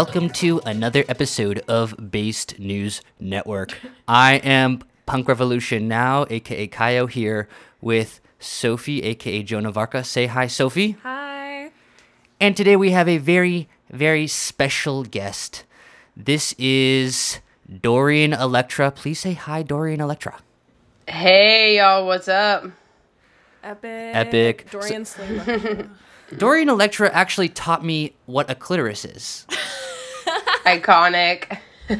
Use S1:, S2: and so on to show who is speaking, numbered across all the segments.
S1: Welcome to another episode of Based News Network. I am Punk Revolution Now, aka Caio, here with Sophie, aka Joan of Arca. Say hi, Sophie.
S2: Hi.
S1: And today we have a very, very special guest. This is Dorian Electra. Please say hi, Dorian Electra.
S3: Hey y'all, what's up?
S2: Epic.
S1: Epic.
S2: Dorian Slay.
S1: Dorian Electra actually taught me what a clitoris is.
S3: Iconic.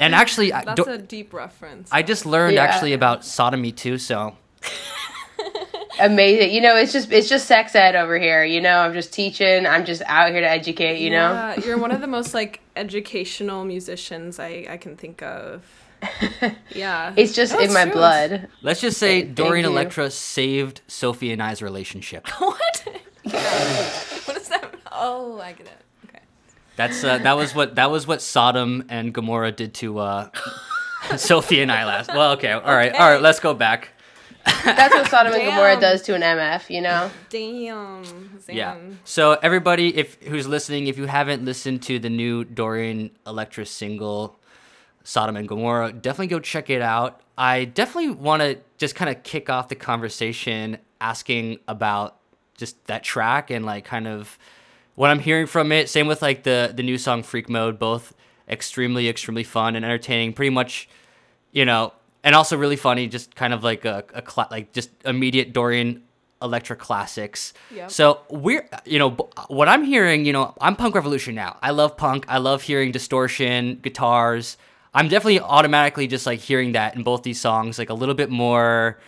S1: And actually,
S2: That's
S1: Do-
S2: a deep reference.
S1: I just learned
S3: Yeah.
S1: actually about sodomy too, so
S3: Amazing. You know, it's just it's just sex ed over here. You know, I'm just teaching. I'm just out here to educate. You know.
S2: Yeah, you're one of the most like educational musicians I I can think of. Yeah.
S3: It's just
S2: No,
S3: in my
S2: true.
S3: blood.
S1: let's just say
S3: Thank
S1: Dorian
S3: you.
S1: Electra saved Sophie and I's relationship.
S2: what? Yeah. what is that? Oh, I get it. Okay.
S1: That's uh, that was what that was what Sodom and Gomorrah did to uh, Sophie and I last. Well, okay, all right, all right. Let's go back.
S3: That's what Sodom and Gomorrah does to an MF. You know.
S2: Damn. Zan.
S1: Yeah. So everybody, if who's listening, if you haven't listened to the new Dorian Electra single, Sodom and Gomorrah, definitely go check it out. I definitely want to just kind of kick off the conversation asking about just that track and like kind of what I'm hearing from it. Same with like the the new song Freak Mode, both extremely extremely fun and entertaining. Pretty much, you know, and also really funny. Just kind of like a, a cla- like just immediate Dorian Electra classics.
S2: Yep.
S1: So we're you know b- what I'm hearing. You know, I'm punk revolution now. I love punk. I love hearing distortion, guitars. I'm definitely automatically just like hearing that in both these songs, like a little bit more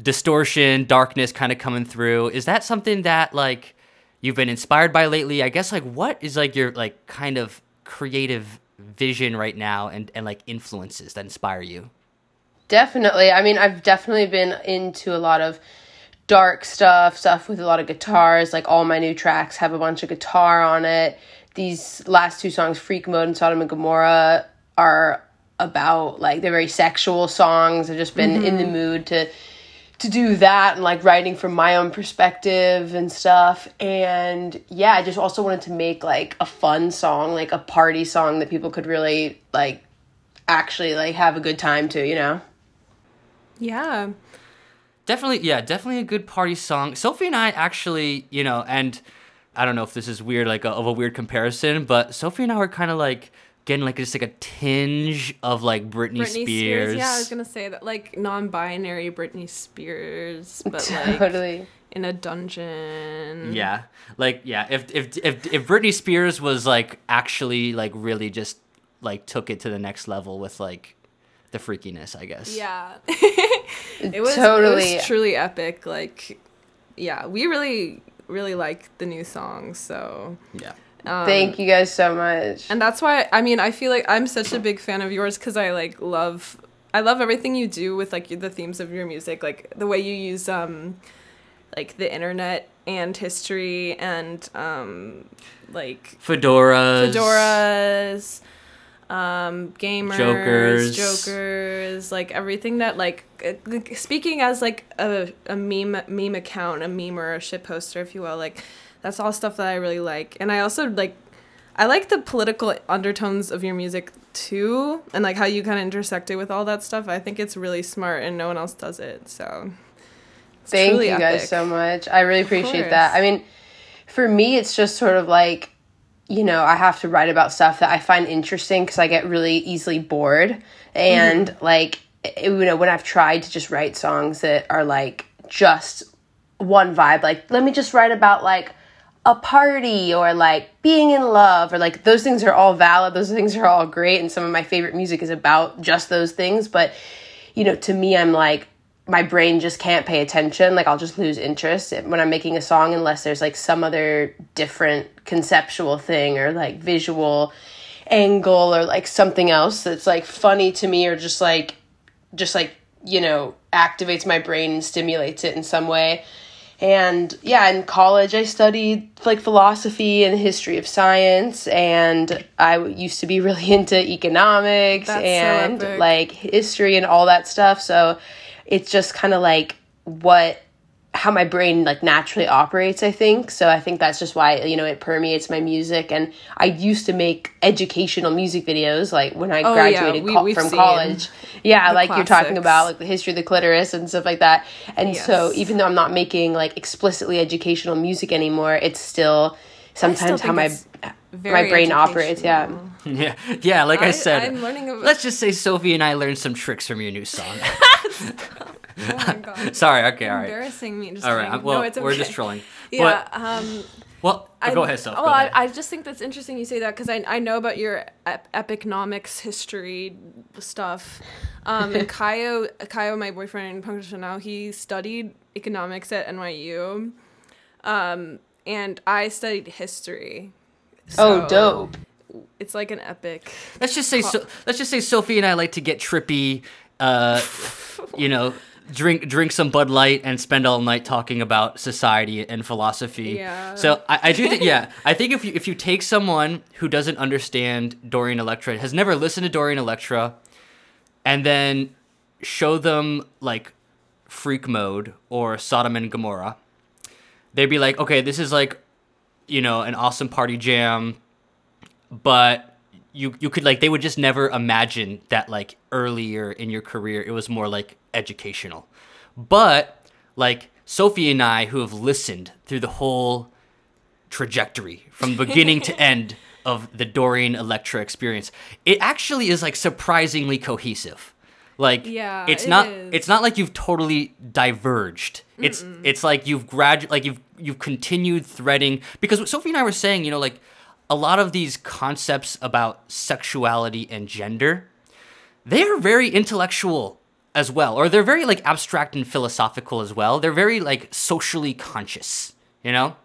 S1: distortion, darkness kind of coming through. Is that something that like you've been inspired by lately? I guess like what is like your like kind of creative vision right now and and like influences that inspire you?
S3: Definitely. I mean, I've definitely been into a lot of dark stuff, stuff with a lot of guitars. Like all my new tracks have a bunch of guitar on it. These last two songs, Freak Mode and Sodom and Gomorrah, are about like they're very sexual songs. I've just been in the mm-hmm. mood to to do that and like writing from my own perspective and stuff. And yeah, I just also wanted to make like a fun song, like a party song that people could really like actually like have a good time to, you know.
S2: Yeah.
S1: Definitely, yeah, definitely a good party song. Sophie and I actually, you know, and I don't know if this is weird, like a, of a weird comparison, but Sophie and I were kind of like getting like just like a tinge of like Britney,
S2: Britney
S1: Spears.
S2: Yeah, I was gonna say that like non-binary Britney Spears, but like
S3: totally.
S2: in a dungeon.
S1: Yeah, like yeah, if if if if Britney Spears was like actually like really just like took it to the next level with like the freakiness, I guess.
S2: Yeah. it was
S3: Totally.
S2: it was truly epic. Like yeah, we really really like the new songs, so
S1: Yeah.
S3: Thank you guys so much.
S2: and that's why I mean, I feel like I'm such a big fan of yours cuz I like love I love everything you do with like the themes of your music, like the way you use um like the internet and history and um like
S1: Fedoras.
S2: fedoras um gamers
S1: Jokers.
S2: jokers like everything that like uh, speaking as like a, a meme meme account a meme or a shit poster if you will like that's all stuff that i really like and i also like i like the political undertones of your music too and like how you kind of intersect it with all that stuff i think it's really smart and no one else does it so
S3: Thank you guys so much. I really appreciate that. I mean, for me, it's just sort of like, you know, I have to write about stuff that I find interesting because I get really easily bored. And
S2: Mm-hmm.
S3: like, you know, when I've tried to just write songs that are like just one vibe, like, let me just write about like, a party or like being in love or like those things are all valid. Those things are all great. And some of my favorite music is about just those things. But you know to me i'm like my brain just can't pay attention. Like i'll just lose interest when i'm making a song unless there's like some other different conceptual thing or like visual angle or like something else that's like funny to me or just like just like you know activates my brain and stimulates it in some way and yeah in college i studied like philosophy and history of science and i used to be really into economics
S2: That's
S3: and
S2: epic.
S3: like history and all that stuff so it's just kind of like what how my brain like naturally operates i think. So i think that's just why you know it permeates my music. And i used to make educational music videos like when i
S2: Oh, yeah,
S3: graduated
S2: we-
S3: co- from college. Yeah
S2: the
S3: like you're talking about like the history of the clitoris and stuff like that. And so even though i'm not making like explicitly educational music anymore it's still sometimes how my my brain operates yeah.
S1: Yeah, yeah. Like I,
S2: I-
S1: said,
S2: I'm learning about-
S1: let's just say Sophie and I learned some tricks from your new song.
S2: Oh my god.
S1: Sorry. Okay. All right.
S2: Embarrassing me. Just
S1: All right.
S2: kidding.
S1: I'm- Well,
S2: no, it's okay.
S1: we're just trolling.
S2: Yeah.
S1: But,
S2: um,
S1: well,
S2: I,
S1: go ahead, Soph.
S2: Well,
S1: ahead.
S2: I, I just think that's interesting you say that because I, I know about your ep- epinomics history stuff. Um, and Caio, Caio, my boyfriend in Punctuation now, he studied economics at NYU. Um, and I studied history.
S3: oh dope
S2: It's like an epic.
S1: let's just say so, let's just say Sophie and I like to get trippy. Uh, you know, drink drink some Bud Light and spend all night talking about society and philosophy.
S2: Yeah.
S1: So I, I do think yeah, I think if you if you take someone who doesn't understand Dorian Electra, has never listened to Dorian Electra, and then show them like Freak Mode or Sodom and Gomorrah, they'd be like, okay, this is like, you know, an awesome party jam, but you you could like they would just never imagine that like earlier in your career it was more like educational. But like Sophie and I who have listened through the whole trajectory from beginning to end of the Dorian Electra experience, it actually is like surprisingly cohesive. Like
S2: Yeah,
S1: it's
S2: it
S1: not
S2: is.
S1: it's not like you've totally diverged. It's it's like you've gradu like you've you've continued threading because what Sophie and I were saying, you know, like a lot of these concepts about sexuality and gender, they are very intellectual as well, or they're very like abstract and philosophical as well. They're very like socially conscious, you know?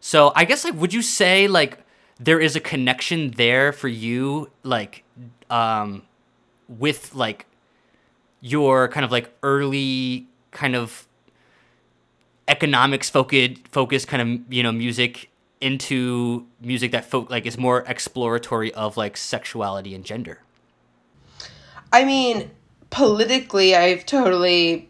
S1: So I guess like would you say like there is a connection there for you like um with like your kind of like early kind of economics focused focused kind of you know music into music that folk like is more exploratory of like sexuality and gender.
S3: I mean, politically, I've totally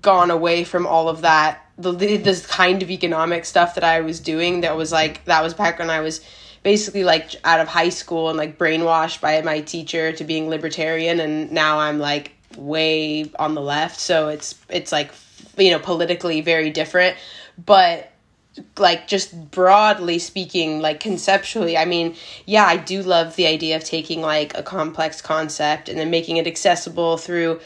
S3: gone away from all of that. The this kind of economic stuff that I was doing that was like that was back when I was basically like out of high school and like brainwashed by my teacher to being libertarian and now I'm like way on the left so it's it's like you know politically very different but like just broadly speaking like conceptually i mean yeah i do love the idea of taking like a complex concept and then making it accessible through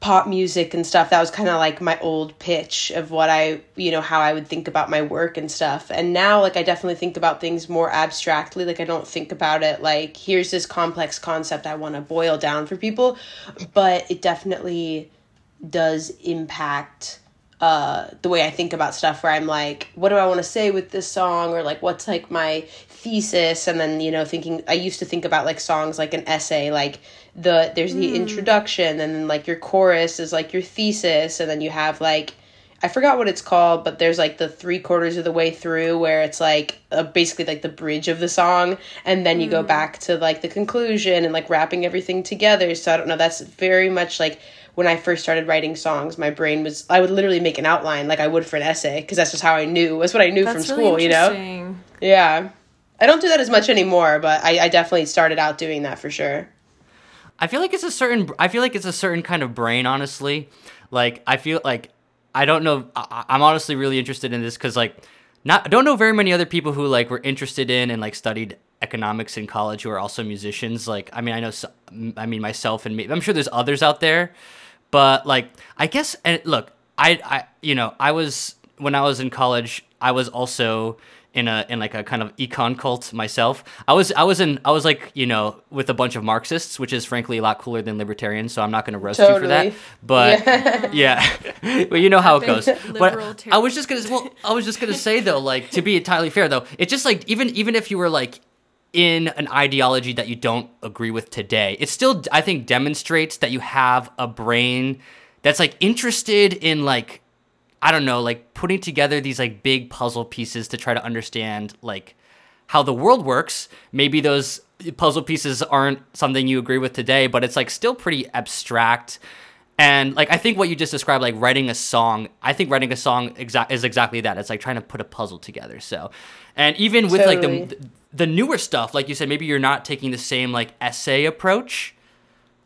S3: pop music and stuff. That was kind of like my old pitch of what i you know how i would think about my work and stuff. And now like i definitely think about things more abstractly. Like i don't think about it like here's this complex concept i want to boil down for people but it definitely does impact uh the way I think about stuff where I'm like what do I want to say with this song? Or like what's like my thesis? And then you know thinking I used to think about like songs like an essay like the there's the introduction and then like your chorus is like your thesis. And then you have like I forgot what it's called but there's like the three quarters of the way through where it's like uh, basically like the bridge of the song. And then you go back to like the conclusion and like wrapping everything together. So I don't know that's very much like when I first started writing songs, my brain was I would literally make an outline like I would for an essay because that's just how I knew. That's what I knew from
S2: That's
S3: school,
S2: really
S3: you know. Yeah, I don't do that as much anymore, but I, I definitely started out doing that for sure.
S1: I feel like it's a certain. I feel like it's a certain kind of brain, honestly. Like I feel like I don't know. I, I'm honestly really interested in this because like not I don't know very many other people who like were interested in and like studied economics in college who are also musicians. Like I mean I know so- I mean myself and me. I'm sure there's others out there, but like I guess and look I I you know I was when I was in college I was also in a in like a kind of econ cult myself. I was I was in I was like you know with a bunch of Marxists, which is frankly a lot cooler than libertarians. So I'm not going to roast you for that. But yeah, but you know how it goes. But I was just gonna well I was just gonna say though like to be entirely fair though it's just like even even if you were like in an ideology that you don't agree with today, it still I think demonstrates that you have a brain that's like interested in like I don't know, like putting together these like big puzzle pieces to try to understand like how the world works. Maybe those puzzle pieces aren't something you agree with today, but it's like still pretty abstract And like I think what you just described, like writing a song, I think writing a song exa- is exactly that. It's like trying to put a puzzle together. So, and even with
S3: Totally.
S1: like the the newer stuff, like you said, maybe you're not taking the same like essay approach.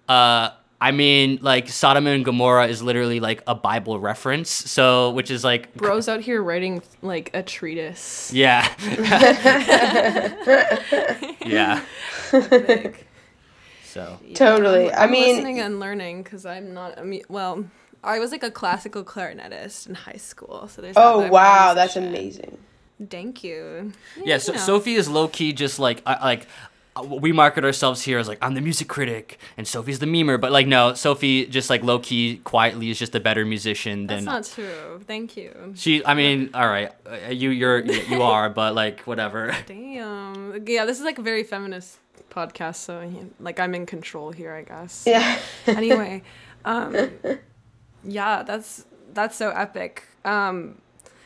S1: Uh, I mean, like Sodom and Gomorrah is literally like a Bible reference. So, which is like,
S2: Bros out here writing like a treatise.
S1: yeah, yeah.
S2: Like,
S1: So,
S3: Totally.
S2: I'm,
S3: I mean-
S2: listening and learning because I'm not. I mean, well, I was like a classical clarinetist in high school, so there's.
S3: Oh
S2: I'm
S3: wow, that's
S2: musician.
S3: amazing.
S2: Thank you.
S1: yeah. So
S2: you know.
S1: Sophie is low key just like uh, like uh, we market ourselves here as like I'm the music critic and Sophie's the memer, but like no, Sophie just like low key quietly is just a better musician than.
S2: That's
S1: than
S2: not true. Thank you.
S1: she. I mean, all right, uh, you you're you are, but like whatever.
S2: Damn. Yeah, this is like a very feminist podcast, so like I'm in control here, I guess.
S3: Yeah.
S2: anyway, um, yeah, that's that's so epic. Um,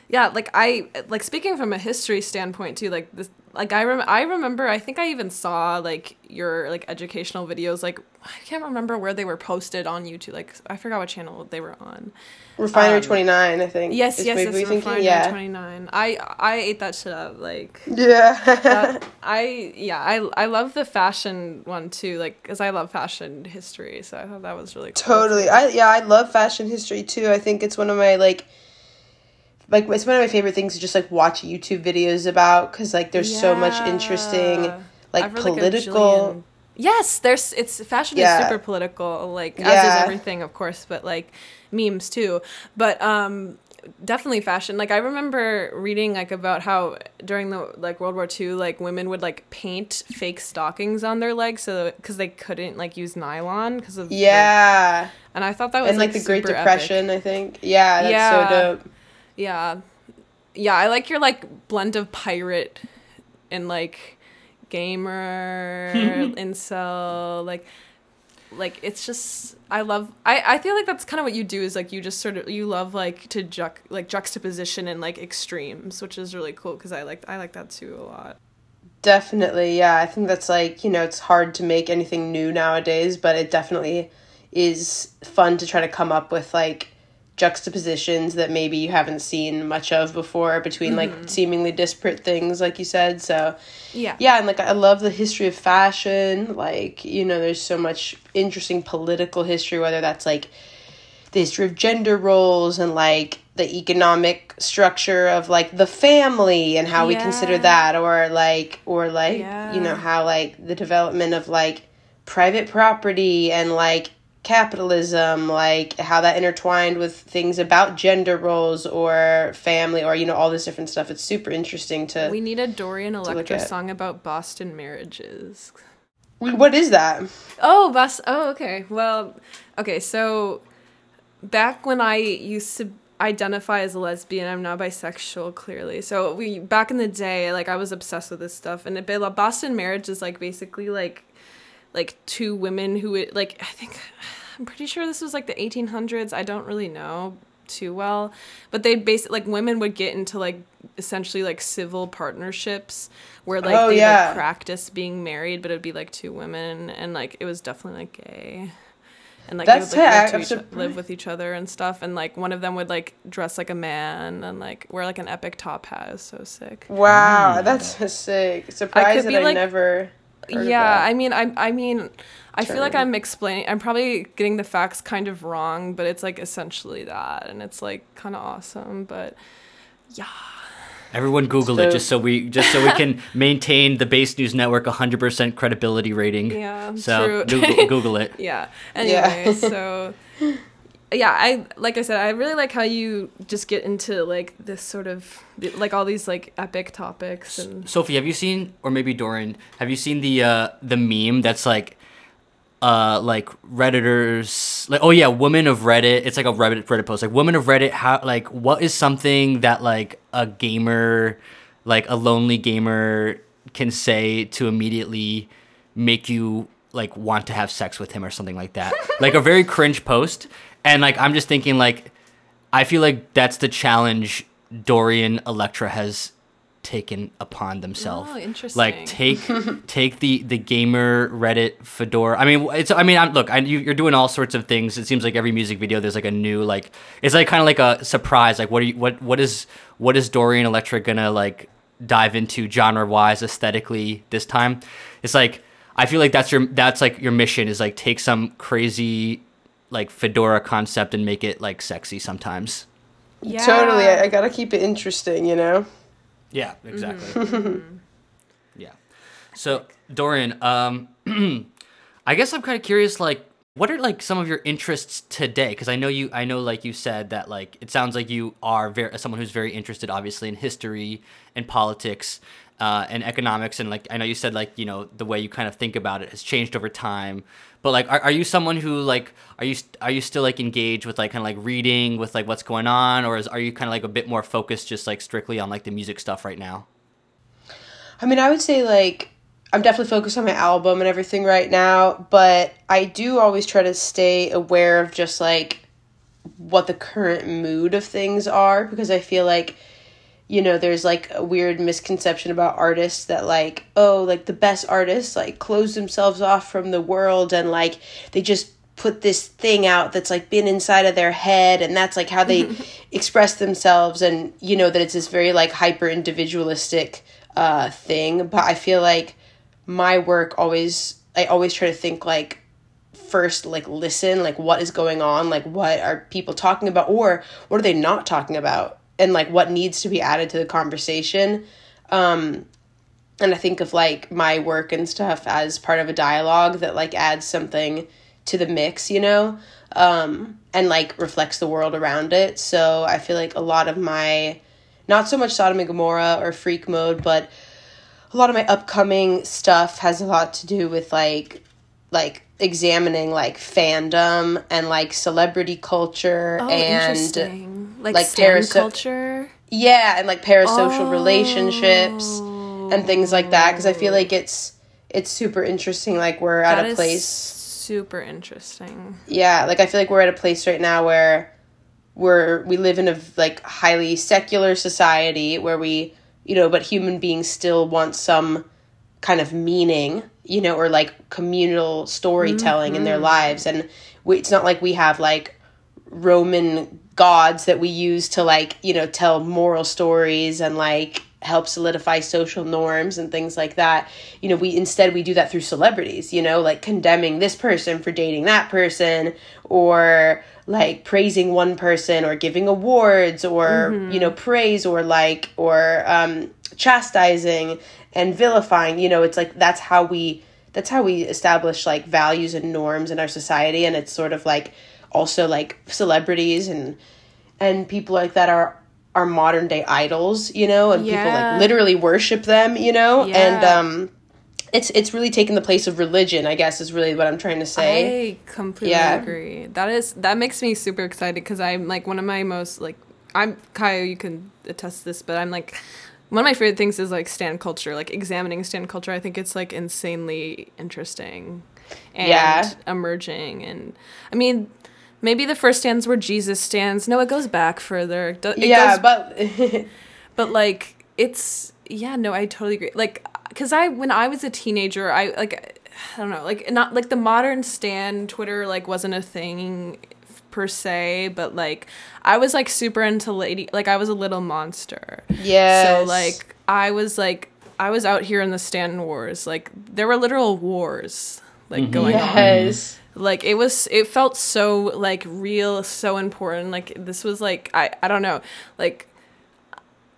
S2: yeah, like I like speaking from a history standpoint too. Like this, like I rem- I remember. I think I even saw like your like educational videos. Like I can't remember where they were posted on YouTube. Like I forgot what channel they were on.
S3: Refinery
S2: Um,
S3: 29, I think.
S2: Yes, yes, yes. Refinery
S3: Yeah.
S2: Twenty Nine. I I ate that shit up. Like
S3: Yeah.
S2: that, I yeah I I love the fashion one too. Like because I love fashion history, so I thought that was really cool.
S3: Totally. I yeah, I love fashion history too. I think it's one of my like like it's one of my favorite things to just like watch YouTube videos about cuz like there's so much interesting like
S2: I've
S3: political
S2: jillion- Yes, there's it's fashion
S3: Yeah.
S2: is super political, like as
S3: Yeah.
S2: is everything, of course, but like memes too. But um definitely fashion. Like I remember reading like about how during the like World War II, like women would like paint fake stockings on their legs so because they couldn't like use nylon because of
S3: Yeah.
S2: and I thought that was
S3: And like, the Great
S2: super epic.
S3: Depression, I think. Yeah, that's
S2: Yeah.
S3: so dope.
S2: Yeah. Yeah, I like your like blend of pirate and like gamer incel like like it's just I love I I feel like that's kind of what you do is like you just sort of you love like to juck like juxtaposition and like extremes, which is really cool cuz I like I like that too a lot.
S3: Definitely, yeah. I think that's like, you know, it's hard to make anything new nowadays, but it definitely is fun to try to come up with like juxtapositions that maybe you haven't seen much of before between like mm-hmm. seemingly disparate things like you said. So,
S2: Yeah.
S3: yeah, and like I love the history of fashion. Like, you know, there's so much interesting political history whether that's like the history of gender roles and like the economic structure of like the family and how we consider that or like or like you know how like the development of like private property and like capitalism like how that intertwined with things about gender roles or family or you know all this different stuff it's super interesting to
S2: We need a Dorian Electra song about Boston marriages.
S3: what is that
S2: Oh, bus. Oh, okay. Well, okay. So back when I used to identify as a lesbian, I'm now bisexual. Clearly, so we back in the day, like I was obsessed with this stuff, and it, Boston marriage is like basically like like two women who would like I think I'm pretty sure this was like the 1800s. I don't really know too well, but they basically like women would get into like essentially like civil partnerships where like
S3: Oh,
S2: they
S3: yeah.
S2: like practice being married, but it'd be like two women and like it was definitely like gay. And like
S3: That's
S2: they would like, live,
S3: tight.
S2: to
S3: I'm
S2: each,
S3: surprised.
S2: live with each other and stuff, and like one of them would like dress like a man and like wear like an epic top hat. It was so sick.
S3: wow mm. that's so sick surprised that
S2: be,
S3: i
S2: like-
S3: never heard of
S2: yeah
S3: that.
S2: i mean i i mean i feel like i'm explaining i'm probably getting the facts kind of wrong but it's like essentially that and it's like kind of awesome but yeah
S1: Everyone Google
S3: So-
S1: it just so we just so we can maintain the Base News Network 100% credibility rating.
S2: Yeah,
S1: So
S2: true.
S1: Google, Google it.
S2: yeah
S3: Yeah.
S2: anyway so yeah i like i said i really like how you just get into like this sort of like all these like epic topics and
S1: Sophie, have you seen, or maybe Dorian, have you seen the uh, the meme that's like, uh, like redditors, like oh yeah, women of Reddit. It's like a Reddit Reddit post, like women of Reddit. How like what is something that like a gamer, like a lonely gamer, can say to immediately make you like want to have sex with him or something like that. like a very cringe post, and like I'm just thinking like, I feel like that's the challenge Dorian Electra has taken upon themselves.
S2: Oh, interesting.
S1: Like take take the the gamer Reddit fedora. I mean, it's I mean, I'm, look, I, you, you're doing all sorts of things. It seems like every music video there's like a new like it's like kind of like a surprise. Like what are you what what is what is Dorian Electra gonna like dive into genre wise aesthetically this time? It's like I feel like that's your that's like your mission is like take some crazy like fedora concept and make it like sexy sometimes.
S2: yeah.
S3: Totally. I, I gotta keep it interesting, you know?
S1: Yeah, exactly. yeah. So Dorian, um, I guess I'm kind of curious, like, what are like some of your interests today? Because I know you, I know, like you said that, like, it sounds like you are very someone who's very interested, obviously, in history and politics. Uh, and economics and like I know you said like you know the way you kind of think about it has changed over time, but like are, are you someone who like are you are you still like engaged with like kind of like reading with like what's going on or is are you kind of like a bit more focused just like strictly on like the music stuff right now?
S3: I mean, I would say like I'm definitely focused on my album and everything right now, but I do always try to stay aware of just like what the current mood of things are because I feel like you know there's like a weird misconception about artists that like oh like the best artists like close themselves off from the world and like they just put this thing out that's like been inside of their head and that's like how they express themselves and you know that it's this very like hyper individualistic uh thing. But i feel like my work always i always try to think like first like listen like what is going on? Like what are people talking about? Or what are they not talking about and like what needs to be added to the conversation um and i think of like my work and stuff as part of a dialogue that like adds something to the mix you know um and like reflects the world around it. So i feel like a lot of my not so much sodom and gomorrah or freak mode but a lot of my upcoming stuff has a lot to do with like like examining like fandom and like celebrity culture
S2: Oh,
S3: and.
S2: Like,
S3: like paraso-
S2: culture.
S3: yeah and like parasocial oh. relationships
S2: Oh.
S3: and things like that because i feel like it's it's super interesting like we're at a place
S2: super interesting.
S3: yeah like i feel like we're at a place right now where we're we live in a like highly secular society where we you know but human beings still want some kind of meaning you know or like communal storytelling in their mm-hmm. lives. And we, it's not like we have like roman gods that we use to like you know tell moral stories and like help solidify social norms and things like that. You know we instead we do that through celebrities you know like condemning this person for dating that person or like praising one person or giving awards or you know praise or like or um chastising and vilifying you know it's like that's how we that's how we establish like values and norms in our society. And it's sort of like also like celebrities and and people like that are are modern day idols you know and people like literally worship them you know? And um it's it's really taken the place of religion i guess is really what i'm trying to say
S2: I completely
S3: Yeah.
S2: agree. That is that makes me super excited because I'm like one of my most like I'm Caio. You can attest to this, but I'm like one of my favorite things is like stan culture, like examining stan culture. I think it's like insanely interesting and
S3: Yeah.
S2: emerging. And I mean, maybe the first stans were Jesus stans. No, it goes back further. It
S3: yeah
S2: goes
S3: but
S2: but like it's yeah no i totally agree like because i when i was a teenager i like i don't know like not like the modern stan twitter like wasn't a thing per se but like i was like super into lady like i was a little monster.
S3: Yeah.
S2: so like i was like i was out here in the stan wars like there were literal wars like mm-hmm. going on.
S3: Yes.
S2: Like it was it felt so like real so important like this was like i i don't know like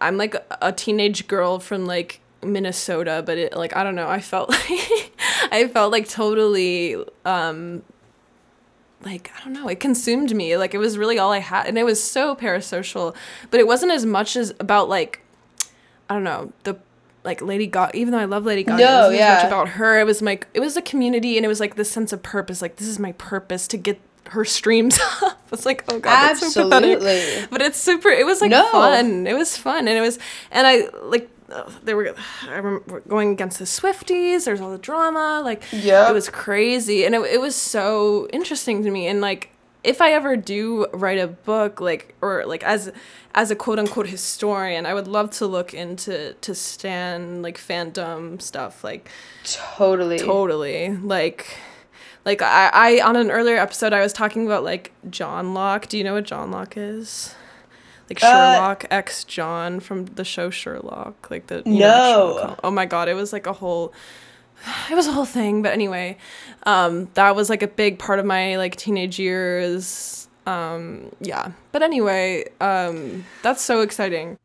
S2: i'm like a teenage girl from like minnesota but it like i don't know i felt like i felt like totally um like i don't know it consumed me like it was really all i had and it was so parasocial but it wasn't as much as about like i don't know the like lady gaga even though i love lady gaga
S3: No,
S2: it wasn't as much about her it was like it was a community and it was like this sense of purpose like this is my purpose to get her streams up. It's like oh god that's so pathetic.
S3: Absolutely.
S2: But it's super it was like
S3: No.
S2: fun it was fun and it was and i like they were i remember going against the swifties there's all the drama like
S3: Yep.
S2: it was crazy and it, it was so interesting to me and like if I ever do write a book, like or like as as a quote unquote historian, I would love to look into to Stan like fandom stuff, like
S3: Totally.
S2: totally like. Like I, I on an earlier episode I was talking about like Johnlock. Do you know what Johnlock is? Like
S3: Uh,
S2: Sherlock X John from the show Sherlock. Like the you know,
S3: No.
S2: Sherlock Oh my god, it was like a whole it was a whole thing but anyway um that was like a big part of my like teenage years um yeah but anyway um that's so exciting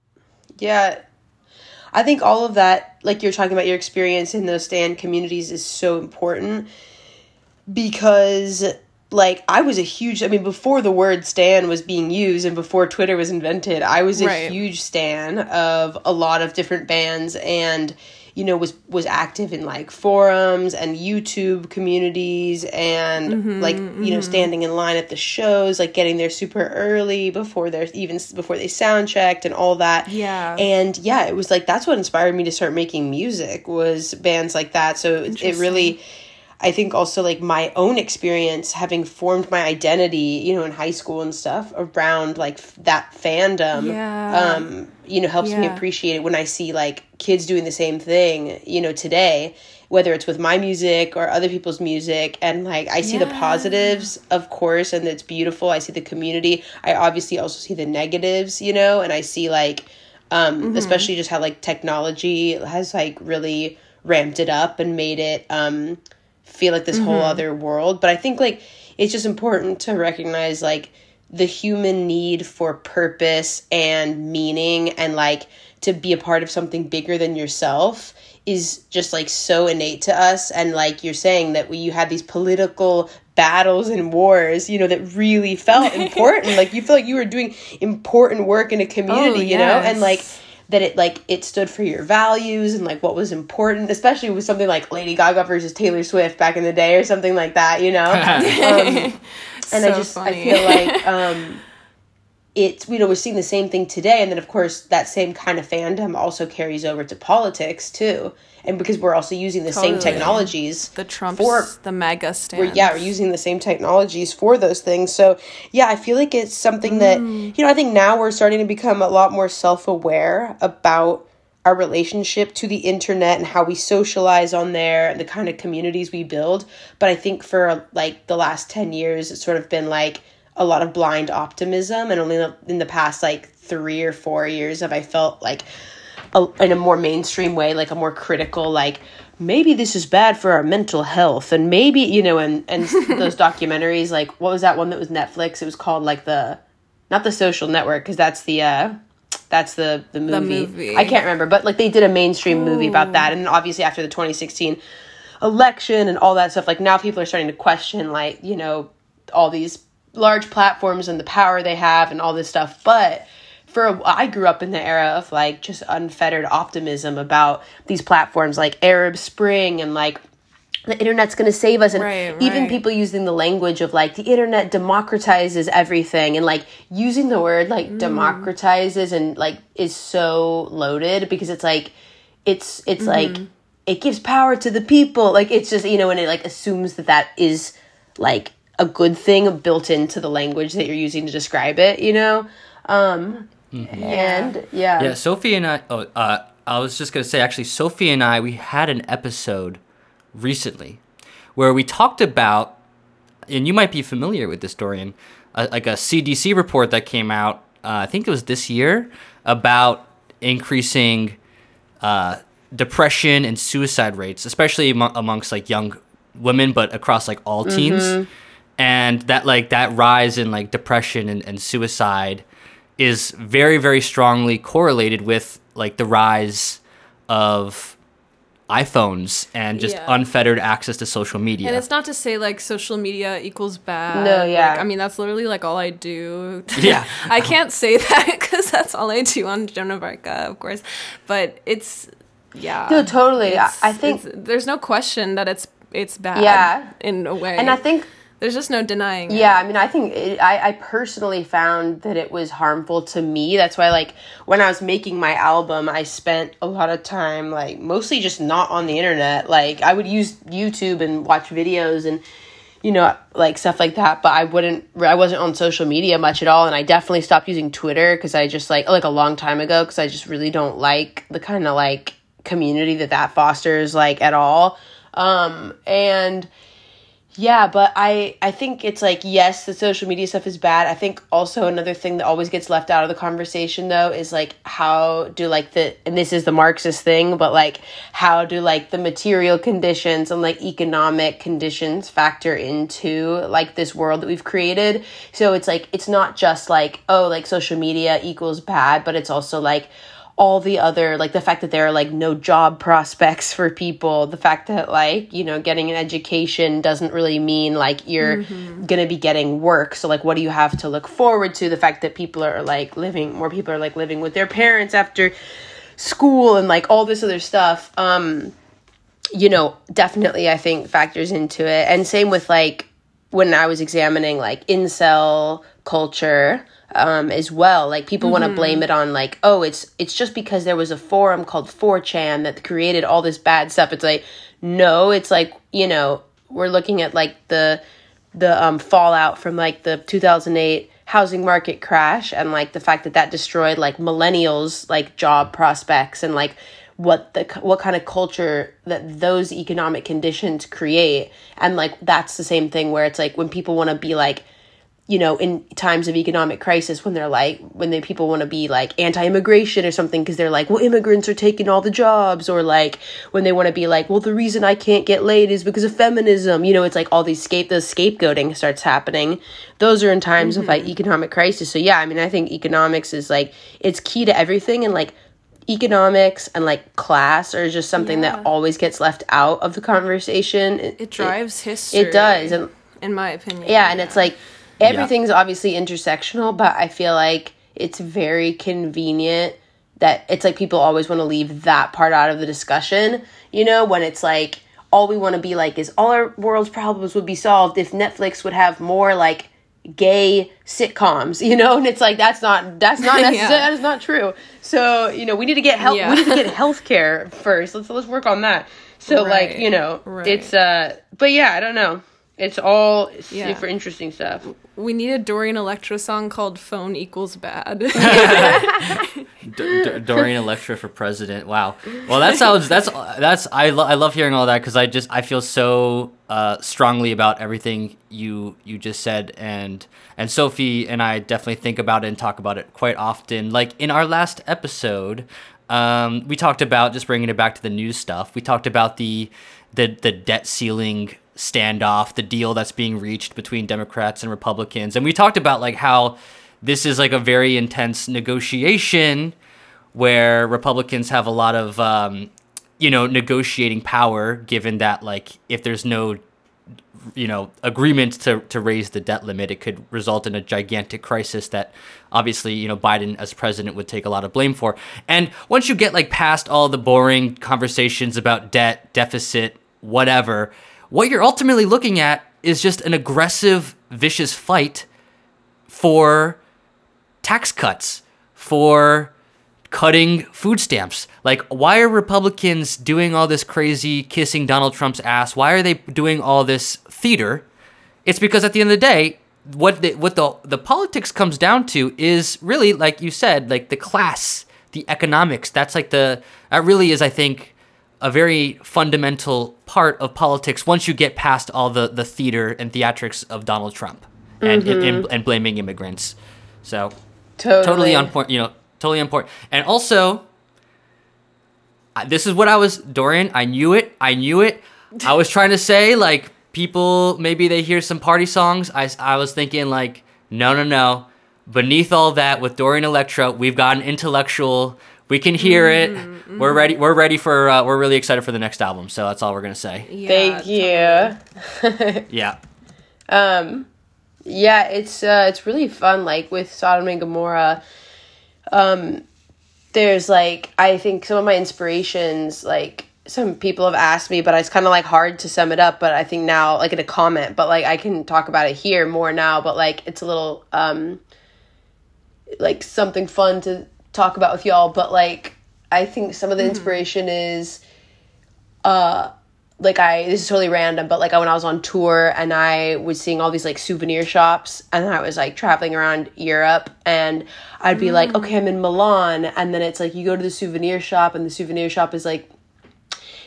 S3: Yeah. I think all of that, like you're talking about your experience in those stan communities, is so important because, like, I was a huge, I mean, before the word stan was being used and before Twitter was invented, I was a
S2: Right.
S3: huge stan of a lot of different bands and you know was was active in like forums and YouTube communities and mm-hmm, like you know mm-hmm. standing in line at the shows like getting there super early before there's even before they sound checked and all that
S2: Yeah.
S3: and yeah it was like that's what inspired me to start making music was bands like that so it really I think also like my own experience having formed my identity, you know, in high school and stuff around like f- that fandom,
S2: Yeah.
S3: um, you know, helps me appreciate it when I see like kids doing the same thing, you know, today, whether it's with my music or other people's music. And like, I see the positives, of course, and it's beautiful. I see the community. I obviously also see the negatives, you know, and I see like, um,
S2: Mm-hmm.
S3: especially just how like technology has like really ramped it up and made it, um, feel like this whole
S2: Mm-hmm.
S3: other world. But I think like it's just important to recognize like the human need for purpose and meaning and like to be a part of something bigger than yourself is just like so innate to us and like you're saying that we you had these political battles and wars you know that really felt important like you feel like you were doing important work in a community you know and like
S2: yes.
S3: That it like it stood for your values and like what was important especially with something like lady gaga versus taylor swift back in the day or something like that you know um, and i
S2: So
S3: just
S2: funny.
S3: i feel like um it's you know we're seeing the same thing today and then of course that same kind of fandom also carries over to politics too and because we're also using the same technologies
S2: the Trumps
S3: for
S2: the mega
S3: we're, yeah, we're using the same technologies for those things. So yeah, I feel like it's something that
S2: Mm.
S3: you know. I think now we're starting to become a lot more self aware about our relationship to the internet and how we socialize on there and the kind of communities we build. But I think for like the last ten years, it's sort of been like a lot of blind optimism, and only in the past like three or four years have I felt like a, in a more mainstream way, like a more critical, like maybe this is bad for our mental health, and maybe you know, and and those documentaries, like what was that one that was Netflix? It was called like the, not the Social Network, because that's the uh, that's the the movie.
S2: movie.
S3: I can't remember, but like they did a mainstream movie about that, and obviously after the 2016 election and all that stuff, like now people are starting to question, like you know, all these large platforms and the power they have and all this stuff, but for a, I grew up in the era of like just unfettered optimism about these platforms like Arab Spring and like the internet's going to save us and
S2: Right,
S3: even
S2: right.
S3: people using the language of like the internet democratizes everything and like using the word like
S2: Mm.
S3: democratizes and like is so loaded because it's like it's it's
S2: Mm-hmm.
S3: like it gives power to the people like it's just you know and it like assumes that that is like a good thing built into the language that you're using to describe it you know um and yeah
S1: Yeah, Sophie and I. Oh, uh, I was just gonna say actually, Sophie and I we had an episode recently where we talked about, and you might be familiar with this, Dorian, uh, like a CDC report that came out. Uh, I think it was this year about increasing uh, depression and suicide rates, especially amo- amongst like young women, but across like all teens. And that like that rise in like depression and, and suicide is very very strongly correlated with like the rise of iPhones and just
S2: Yeah.
S1: unfettered access to social media.
S2: And it's not to say like social media equals bad.
S3: No, yeah.
S2: Like, I mean, that's literally like all I do.
S1: Yeah.
S2: I can't say that because that's all I do on Joan of Arc, of course. But it's, yeah.
S3: No, totally. I-
S2: It's-
S3: I think-
S2: there's no question that it's it's bad.
S3: Yeah.
S2: In a way.
S3: and i think
S2: there's just no denying. it.
S3: Yeah, I mean, I think it, I, I personally found that it was harmful to me. That's why, like, when I was making my album, I spent a lot of time, like, mostly just not on the internet. Like, I would use YouTube and watch videos and you know, like stuff like that. But I wouldn't, I wasn't on social media much at all. And I definitely stopped using Twitter because I just like, like a long time ago, because I just really don't like the kind of like community that that fosters, like at all. Um, and, yeah, but I I think it's like yes, the social media stuff is bad. I think also another thing that always gets left out of the conversation though is like how do like the and this is the Marxist thing, but like how do like the material conditions and like economic conditions factor into like this world that we've created? So it's like it's not just like oh like social media equals bad, but it's also like all the other like the fact that there are like no job prospects for people the fact that like you know getting an education doesn't really mean like you're mm-hmm. gonna be getting work. So like what do you have to look forward to? The fact that people are like living more people are like living with their parents after school and like all this other stuff. Um you know definitely i think factors into it. And same with like when i was examining like incel culture um, as well. Like people mm-hmm. want to blame it on like, oh, it's it's just because there was a forum called 4chan that created all this bad stuff. It's like, no, it's like you know we're looking at like the the um, fallout from like the 2008 housing market crash and like the fact that that destroyed like millennials like job prospects and like what the what kind of culture that those economic conditions create and like that's the same thing where it's like when people want to be like you know, in times of economic crisis when they're like, when the people want to be like anti-immigration or something because they're like, well, immigrants are taking all the jobs, or like when they want to be like, well, the reason I can't get laid is because of feminism. You know, it's like all these scape, the scapegoating starts happening. Those are in times mm-hmm. of like economic crisis. So yeah, I mean, I think economics is like it's key to everything, and like economics and like class are just something yeah. that always gets left out of the conversation.
S2: It, it drives
S3: it,
S2: history.
S3: It does, and
S2: in my opinion.
S3: Yeah, and it's like everything's yeah. obviously intersectional, but I feel like it's very convenient that it's like people always want to leave that part out of the discussion, you know, when it's like all we want to be like is all our world's problems would be solved if Netflix would have more like gay sitcoms, you know, and it's like that's not that's not necessary, yeah. that is not true. So, you know, we need to get help yeah. we need to get health care first. Let's let's work on that. So right. like, you know, right. it's uh but yeah, I don't know. It's all yeah. super interesting stuff.
S2: We need a Dorian Electra song called "Phone Equals Bad."
S1: D- D- Dorian Electra for president. Wow. Well, that sounds. That's that's. I lo- I love hearing all that because I just I feel so uh, strongly about everything you you just said and and Sophie and I definitely think about it and talk about it quite often. Like in our last episode, um, we talked about just bringing it back to the news stuff. We talked about the the the debt ceiling standoff, the deal that's being reached between Democrats and Republicans. And we talked about like how this is like a very intense negotiation where Republicans have a lot of um, you know negotiating power given that like if there's no you know agreement to to raise the debt limit it could result in a gigantic crisis that obviously you know Biden as president would take a lot of blame for and once you get like past all the boring conversations about debt deficit whatever what you're ultimately looking at is just an aggressive, vicious fight for tax cuts, for cutting food stamps. Like, why are Republicans doing all this crazy kissing Donald Trump's ass? Why are they doing all this theater? It's because at the end of the day, what the what the the politics comes down to is really like you said, like the class, the economics. That's like the that really is, I think, a very fundamental part of politics once you get past all the, the theater and theatrics of Donald Trump and, mm-hmm. and, and, blaming immigrants. So totally. totally on point, you know, totally on point. And also, this is what I was, Dorian, I knew it. I knew it. I was trying to say, like, people, maybe they hear some party songs. I, I was thinking, like, no, no, no. Beneath all that, with Dorian Electra, we've got an intellectual we can hear mm-hmm, it. Mm-hmm. We're ready. We're ready for. Uh, we're really excited for the next album. So that's all we're gonna say.
S3: Yeah, Thank you.
S1: yeah.
S3: Um, yeah, it's uh, it's really fun. Like with Sodom and Gomorrah, um, there's like I think some of my inspirations like some people have asked me, but it's kind of like hard to sum it up. But I think now, like in a comment, but like I can talk about it here more now. But like it's a little um, like something fun to talk about with y'all, but like I think some of the mm-hmm. inspiration is uh like I this is totally random, but like when I was on tour and I was seeing all these like souvenir shops and I was like traveling around Europe and I'd be like, okay, I'm in Milan and then it's like you go to the souvenir shop and the souvenir shop is like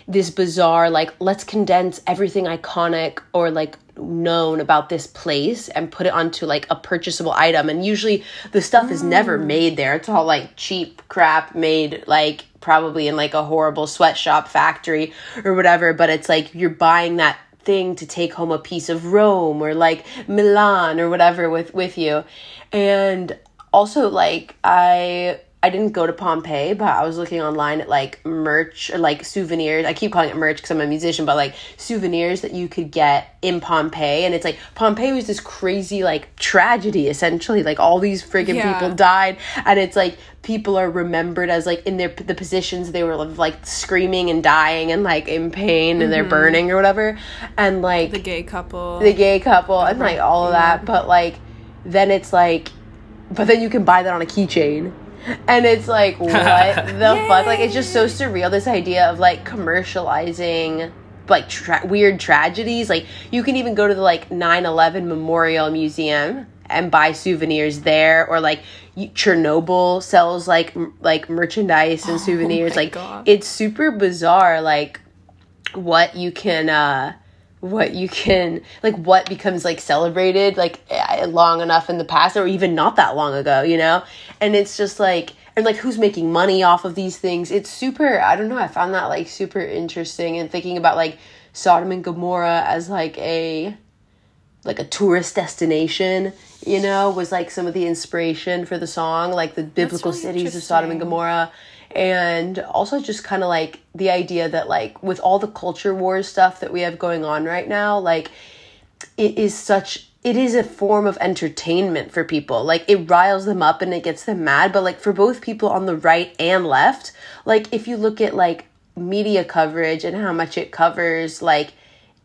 S3: this bizarre like let's condense everything iconic or like known about this place and put it onto like a purchasable item. And usually the stuff is never mm. made there. It's all like cheap crap made like probably in like a horrible sweatshop factory or whatever. But it's like you're buying that thing to take home a piece of Rome or like Milan or whatever with with you. And also like I I didn't go to Pompeii, but I was looking online at like merch or like souvenirs. I keep calling it merch because I'm a musician, but like souvenirs that you could get in Pompeii. And it's like Pompeii was this crazy like tragedy essentially. Like all these friggin'
S2: Yeah.
S3: people died, and it's like people are remembered as like in their the positions they were like screaming and dying and like in pain and they're mm-hmm. burning or whatever. And like
S2: The gay couple.
S3: the gay couple and like all of that but like then it's like but then you can buy that on a keychain and it's like what the fuck? Like it's just so surreal this idea of like commercializing like tra- weird tragedies. Like you can even go to the like 9-11 memorial museum and buy souvenirs there or like chernobyl sells like m- like merchandise and souvenirs.
S2: Oh
S3: like
S2: God.
S3: it's super bizarre like what you can uh what you can like what becomes like celebrated like eh, long enough in the past or even not that long ago you know? And it's just like and like who's making money off of these things? It's super i don't know i found that like super interesting and thinking about like sodom and gomorrah as like a like a tourist destination you know was like some of the inspiration for the song like the biblical
S2: really
S3: cities of sodom and gomorrah and also just kind of like the idea that like with all the culture wars stuff that we have going on right now like it is such it is a form of entertainment for people. Like it riles them up and it gets them mad but like for both people on the right and left like if you look at like media coverage and how much it covers like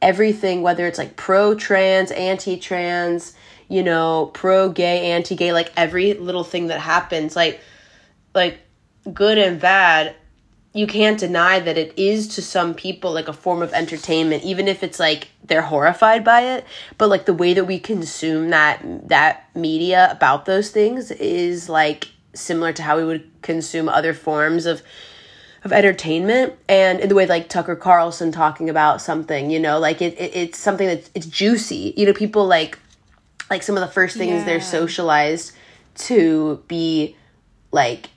S3: everything whether it's like pro trans anti trans you know pro gay anti gay like every little thing that happens like like good and bad you can't deny that it is to some people like a form of entertainment even if it's like they're horrified by it. But like the way that we consume that that media about those things is like similar to how we would consume other forms of of entertainment. And in the way like Tucker Carlson talking about something, you know, like it, it it's something that's it's juicy. You know, people like like some of the first things they're socialized to be like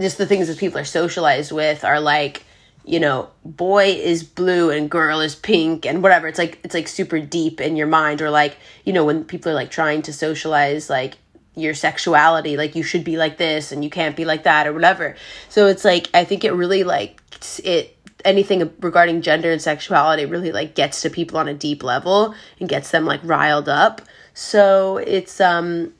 S3: just the things that people are socialized with are like you know boy is blue and girl is pink and whatever. It's like it's like super deep in your mind or like you know when people are like trying to socialize like your sexuality like you should be like this and you can't be like that or whatever. So it's like i think it really like it anything regarding gender and sexuality really like gets to people on a deep level and gets them like riled up. So it's um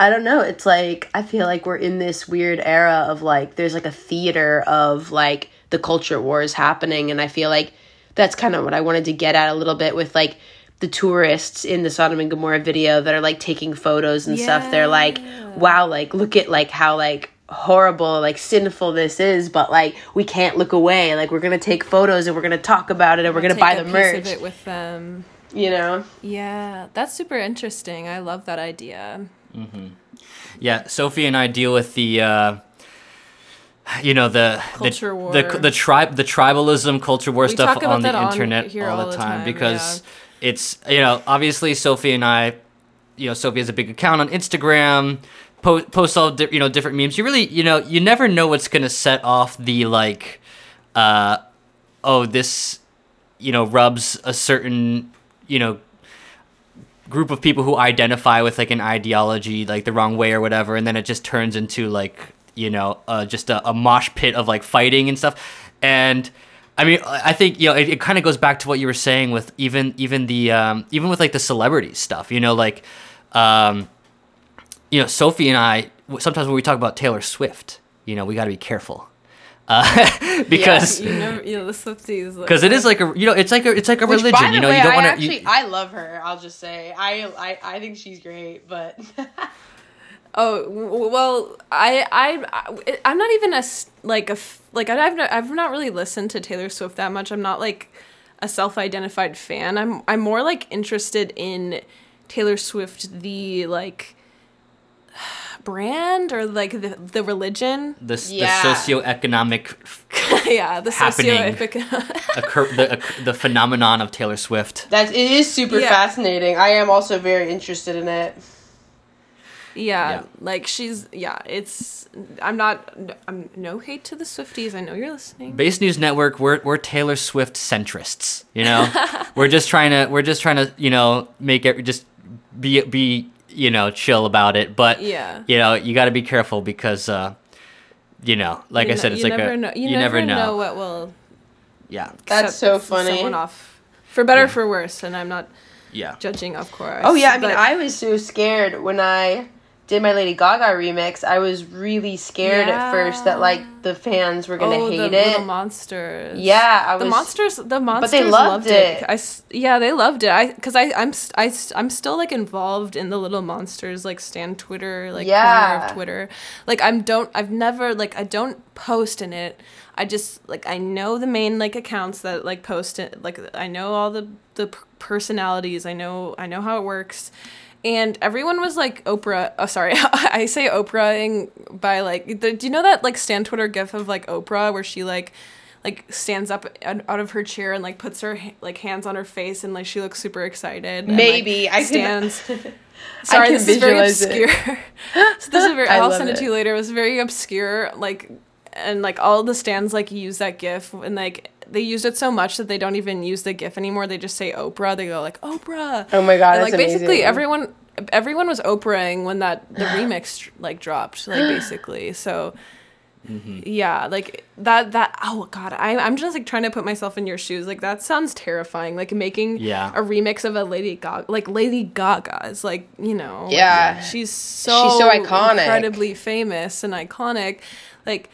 S3: I don't know. It's like I feel like we're in this weird era of like there's like a theater of like the culture wars happening and I feel like that's kind of what I wanted to get at a little bit with like the tourists in the Sodom and Gomorrah video that are like taking photos and stuff. They're like, wow, like look at like how like horrible like sinful this is but like we can't look away like we're gonna take photos and we're gonna talk about it and we're gonna buy the merch
S2: of it with them.
S3: you know
S2: Yeah, that's super interesting. I love that idea.
S1: Yeah, Sophie and I deal with the, uh, you know, the
S2: Culture
S1: the,
S2: war.
S1: the the tribe, the tribalism, culture war
S2: We
S1: stuff on the
S2: on
S1: internet all,
S2: all
S1: the time,
S2: time,
S1: because it's you know obviously Sophie and I, you know, Sophie has a big account on Instagram. Po- posts all di- you know different memes. You really you know you never know what's gonna set off the like, uh, oh this, you know rubs a certain you know group of people who identify with like an ideology like the wrong way or whatever and then it just turns into like you know uh, just a, a mosh pit of like fighting and stuff. And i mean i think you know it, it kind of goes back to what you were saying with even even the um, even with like the celebrity stuff you know like um, you know sophie and i sometimes when we talk about taylor swift you know we got to be careful uh, because
S2: You know, you know the Swifties. like-
S1: because it is like a you know it's like a it's like a
S3: Which,
S1: religion
S3: by
S1: you know
S3: way,
S1: you don't want to
S3: actually I love her. I'll just say I I, I think she's great, but
S2: Oh well, I I I'm not even a like a like I- I've not, I've not really listened to Taylor Swift that much. I'm not like a self-identified fan. I'm I'm more like interested in Taylor Swift the like brand or like the the religion.
S1: The, s
S3: Yeah.
S1: the socioeconomic
S2: yeah, the
S1: Happening.
S2: socioeconomic.
S1: occur- the, occur- the phenomenon of Taylor Swift.
S3: That it is super
S2: Yeah.
S3: fascinating. I am also very interested in it.
S2: yeah,
S1: Yeah.
S2: like she's yeah, it's I'm not I'm no hate to the Swifties. I know you're listening.
S1: Based News Network, we're we're Taylor Swift centrists. You know, we're just trying to we're just trying to you know make it just be be you know chill about it. But
S2: Yeah.
S1: you know you got to be careful because uh, you know, like
S2: You
S1: I said,
S2: kn-
S1: it's like a
S2: know,
S1: you, never know.
S2: what will
S1: Yeah,
S3: That's so funny.
S2: Someone off for better or for worse, and I'm not
S1: yeah.
S2: judging, of course.
S3: Oh yeah, I mean,
S2: but-
S3: I was so scared when I did my Lady Gaga remix. I was really scared at first that like the fans were gonna
S2: oh,
S3: hate
S2: the
S3: it.
S2: little monsters.
S3: Yeah, I
S2: the
S3: was-
S2: monsters. The monsters But
S3: they loved
S2: it.
S3: it.
S2: I yeah, they loved it. I because I I'm I I'm still like involved in the little monsters like Stan Twitter like corner of Twitter. Like I'm don't I've never like I don't post in it. I just like I know the main like accounts that like post it. Like I know all the the personalities. I know I know how it works. And everyone was like Oprah. Oh, sorry, I say Oprahing by like. The, do you know that like stan Twitter gif of like Oprah where she like, like stands up out of her chair and like puts her like hands on her face and like she looks super excited. and, like,
S3: Maybe. I
S2: stands. Sorry,
S3: can
S2: this is very
S3: visualize it.
S2: obscure. so this is very. I'll send it.
S3: it.
S2: to you later. It was very obscure, like, and like all the stans like use that GIF and like they used it so much that they don't even use the GIF anymore. They just say Oprah. They go like Oprah.
S3: Oh my God,
S2: And,
S3: that's
S2: like basically
S3: amazing.
S2: everyone everyone was Oprahing when that the remix like dropped. Like basically, so. Mm-hmm. Yeah, like that. That oh god, I I'm just like trying to put myself in your shoes. Like that sounds terrifying. Like making
S1: Yeah.
S2: a remix of a Lady Gaga. Like Lady Gaga is like you know. like,
S3: Yeah.
S2: she's so
S3: She's so iconic.
S2: incredibly famous and iconic. Like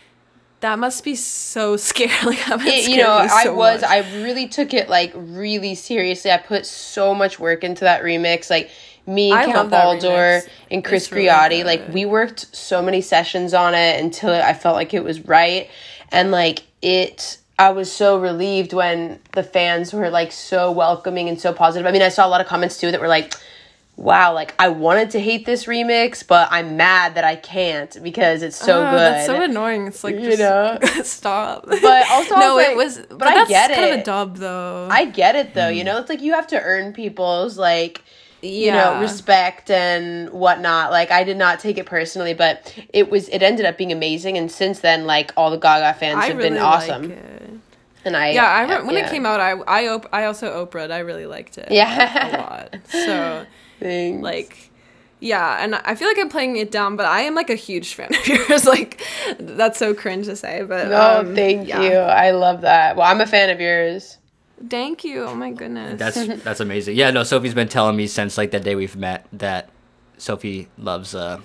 S2: that must be so scary. Like
S3: It- you know,
S2: me
S3: I was,
S2: much.
S3: I really took it like really seriously. I put so much work into that remix. Like me,
S2: I
S3: Count
S2: love that
S3: Baldor,
S2: remix.
S3: and Chris
S2: It's really
S3: like we worked so many sessions on it until I felt like it was right. And like it, I was so relieved when the fans were like so welcoming and so positive. I mean, I saw a lot of comments too that were like, wow, like I wanted to hate this remix, but I'm mad that I can't because it's so
S2: Ah,
S3: good.
S2: That's so annoying. It's like
S3: You
S2: just
S3: know?
S2: stop.
S3: But also I
S2: no,
S3: was
S2: it was.
S3: but
S2: But,
S3: I
S2: that's
S3: get
S2: kind of a dub though.
S3: I get it though, you know, it's like you have to earn people's like you know respect and whatnot. Like I did not take it personally, but it was it ended up being amazing. And since then, like all the Gaga fans
S2: I
S3: have
S2: really
S3: been awesome.
S2: Like it.
S3: And I
S2: Yeah, I re- when
S3: yeah.
S2: it came out, I I op- I also Oprah'd. I really liked it.
S3: Yeah.
S2: a lot. So
S3: Thanks.
S2: like yeah and i feel like i'm playing it down but i am like a huge fan of yours like that's so cringe to say but
S3: no,
S2: um,
S3: thank
S2: yeah.
S3: you. I love that. Well, I'm a fan of yours.
S2: thank you oh my goodness
S1: That's that's amazing. Yeah, no, Sophie's been telling me since like the day we've met that Sophie loves uh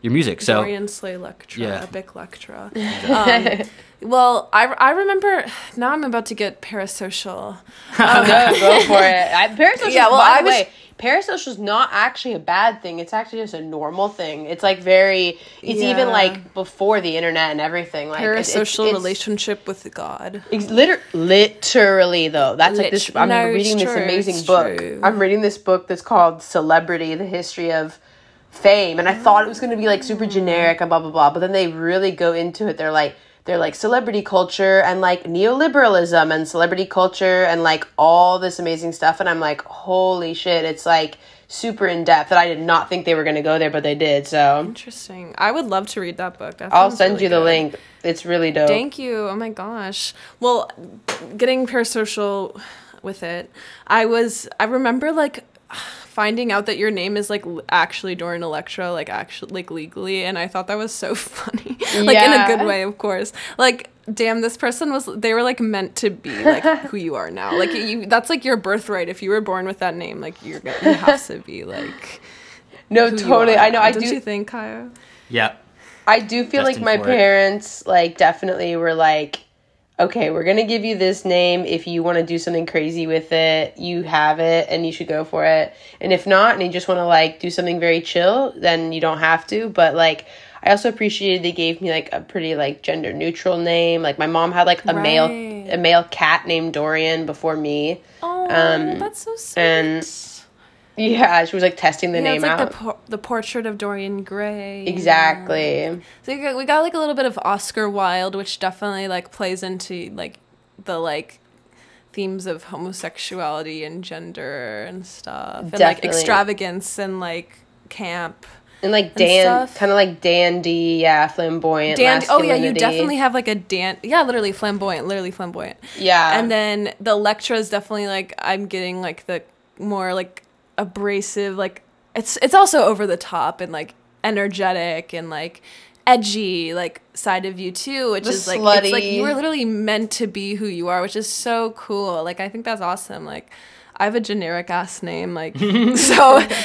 S1: your music. So
S2: Dorian Slay Lectra,
S1: Yeah.
S2: Epic Lectra. Um, well, I, I remember, now I'm about to get parasocial.
S3: no, go for it. I, parasocial.
S2: Yeah, well,
S3: by
S2: I
S3: the
S2: was-
S3: way, parasocial is not actually a bad thing. It's actually just a normal thing. It's like very. It's even like before the internet and everything. Like it's- it's-
S2: Parasocial
S3: it's-
S2: relationship with God.
S3: Liter- literally though. That's like this. I'm
S2: no,
S3: reading this
S2: true,
S3: amazing book.
S2: true.
S3: I'm reading this book that's called Celebrity: The History of Fame, and I thought it was going to be like super mm. generic and blah blah blah. But then they really go into it. They're like they're like celebrity culture and like neoliberalism and celebrity culture and like all this amazing stuff. And I'm like, holy shit! It's like super in depth. that I did not think they were going to go there, but they did. So
S2: Interesting. I would love to read that book. That
S3: I'll send
S2: really
S3: you the
S2: good.
S3: link. It's really dope.
S2: Thank you. Oh my gosh. Well, getting parasocial with it, I was. I remember like finding out that your name is like actually Dorian Electra, like actually like legally, and I thought that was so funny. like in a good way, of course. Like. Damn, this person was. They were like meant to be like who you are now. Like you, that's like your birthright. If you were born with that name, like you're gonna, you have to be like.
S3: no,
S2: who you
S3: totally.
S2: are
S3: I know. I
S2: Don't
S3: do.
S2: you think, Caio?
S1: yeah,
S3: I do feel like my
S1: for it.
S3: parents like definitely were like, okay, we're gonna give you this name. If you want to do something crazy with it, you have it, and you should go for it. And if not, and you just want to like do something very chill, then you don't have to. But like, I also appreciated they gave me like a pretty like gender neutral name. Like my mom had like a male a male cat named Dorian before me.
S2: Oh,
S3: Um,
S2: that's so sweet.
S3: and Yeah, she was like testing the
S2: yeah,
S3: name
S2: it's like
S3: out.
S2: the por- the portrait of Dorian Gray.
S3: exactly.
S2: So we got, we got like a little bit of Oscar Wilde, which definitely like plays into like the like themes of homosexuality and gender and stuff, and like extravagance and like camp.
S3: And like Dan, kind of like dandy, yeah, flamboyant.
S2: Dan- oh yeah, you definitely have like a dan. Yeah, literally flamboyant, literally flamboyant.
S3: Yeah.
S2: And then the Electra is definitely like I'm getting like the more like abrasive, like it's it's also over the top and like energetic and like edgy like side of you too, which
S3: The
S2: is like it's like you were literally meant to be who you are, which is so cool. Like I think that's awesome. Like I have a generic ass name, like so.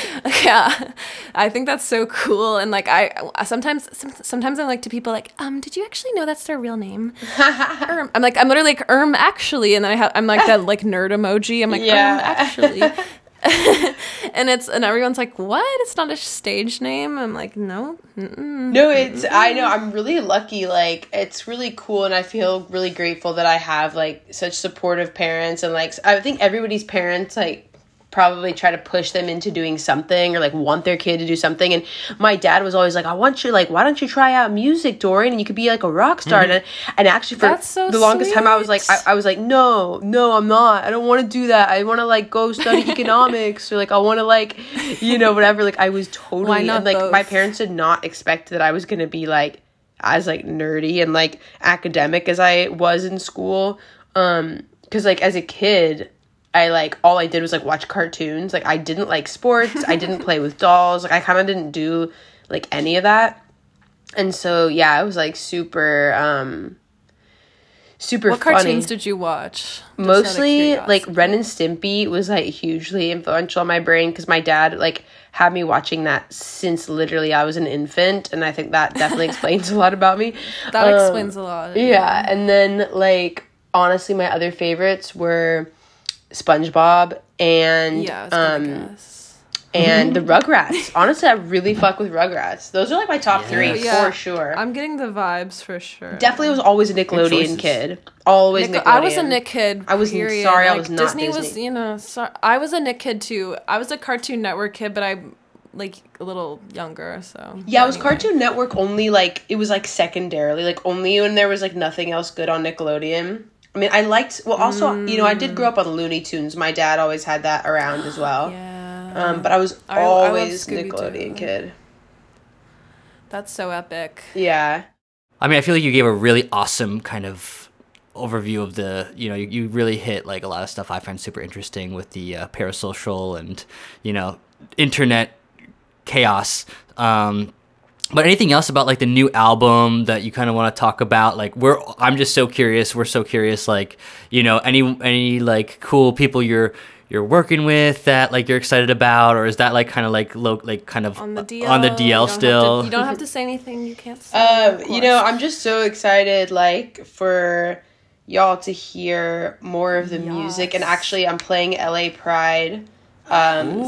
S2: Yeah, I think that's so cool. And like I sometimes some, sometimes I'm like to people like, um, did you actually know that's their real name? Erm. I'm like I'm literally like Erm actually, and then I have I'm like that like nerd emoji. I'm like
S3: Yeah.
S2: Erm actually. and it's and everyone's like, "What? It's not a stage name." I'm like, "No, mm-mm.
S3: No, it's I know I'm really lucky. Like it's really cool, and I feel really grateful that I have like such supportive parents, and like I think everybody's parents like probably try to push them into doing something or like want their kid to do something. And my dad was always like, "I want you like, why don't you try out music, Dorian, and you could be like a rock star." And, and actually, for
S2: so
S3: the longest time, I was like, I. I was like, "No, no, I'm not. I don't want to do that. I want to like go study economics or like I want to like, you know, whatever." Like I was totally
S2: not
S3: and, like my parents did not expect that I was gonna be like as like nerdy and like academic as I was in school. Um, because like as a kid, I like all I did was like watch cartoons. Like I didn't like sports. I didn't play with dolls. Like I kind of didn't do like any of that. And so yeah, I was like super um super
S2: what
S3: funny
S2: cartoons did you watch? Just
S3: mostly like. Ren and Stimpy was like hugely influential on my brain because my dad like had me watching that since literally I was an infant, and I think that definitely explains a lot about me.
S2: that
S3: Um,
S2: explains a lot.
S3: Yeah, and then like honestly, my other favorites were SpongeBob and
S2: yeah. I was gonna
S3: um and the Rugrats. Honestly, I really fuck with Rugrats. Those are like my top three
S2: Yeah.
S3: for sure.
S2: I'm getting the vibes for sure.
S3: Definitely was always a Nickelodeon kid. Always
S2: Nick-
S3: Nickelodeon.
S2: I was a Nick kid.
S3: I was-
S2: period.
S3: sorry, I was not
S2: Disney, was, you know, sorry, I was a Nick kid too. I was a Cartoon Network kid, but I'm like a little younger, so.
S3: Yeah, it was
S2: anyway.
S3: Cartoon Network only like it was like secondarily, like only when there was like nothing else good on Nickelodeon. I mean, I liked well also, you know, I did grow up on Looney Tunes. My dad always had that around as well.
S2: Yeah.
S3: Um, but I was
S2: I- I
S3: always
S2: Scooby-Doo.
S3: Nickelodeon kid.
S2: That's so epic.
S3: Yeah.
S1: I mean, I feel like you gave a really awesome kind of overview of the, you know, you, you really hit like a lot of stuff I find super interesting with the uh, parasocial and, you know, internet chaos. Um, but anything else about like the new album that you kind of want to talk about? Like, we're, I'm just so curious. We're so curious. Like, you know, any, any like cool people you're, you're working with that like you're excited about, or is that like kind of like low, like kind of
S2: On the DL.
S1: on the
S2: you don't
S1: DL
S2: have to-
S1: still?
S2: you don't have to say anything you can't say.
S3: Um, you know. I'm just so excited like for y'all to hear more of the music and actually I'm playing LA Pride um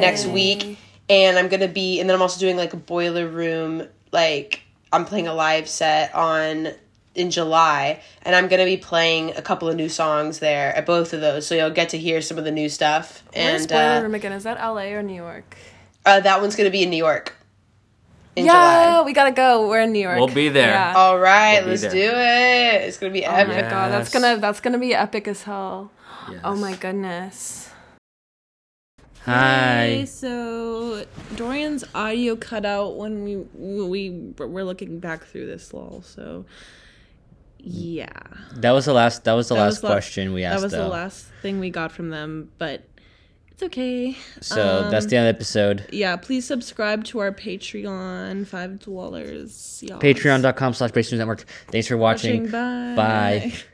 S3: next week and I'm gonna be and then I'm also doing like a boiler room like I'm playing a live set on in July and I'm gonna be playing a couple of new songs there at both of those so you'll get to hear some of the new stuff
S2: Where's
S3: and
S2: Boiler
S3: uh,
S2: Room again? Is that LA or New York?
S3: uh, that one's gonna be in New York in
S2: yeah,
S3: July.
S2: we gotta go. We're in New York.
S1: We'll be there.
S2: Yeah.
S3: All right,
S1: We'll
S3: let's
S1: there.
S3: do it. It's gonna be epic.
S2: Oh
S3: epic.
S2: my god, that's gonna that's gonna be epic as hell. Oh my goodness.
S1: Hi.
S4: So Dorian's audio cut out when we we were looking back through this lol. So yeah,
S1: That was the last. That was the
S4: That
S1: last
S4: was la-
S1: question we asked.
S4: that was
S1: though.
S4: the last thing we got from them, but it's okay.
S1: So that's the um, end of the episode.
S4: Yeah, please subscribe to our Patreon, five dollars.
S1: Patreon.com slash Network. Thanks for watching.
S4: Bye.
S1: Bye.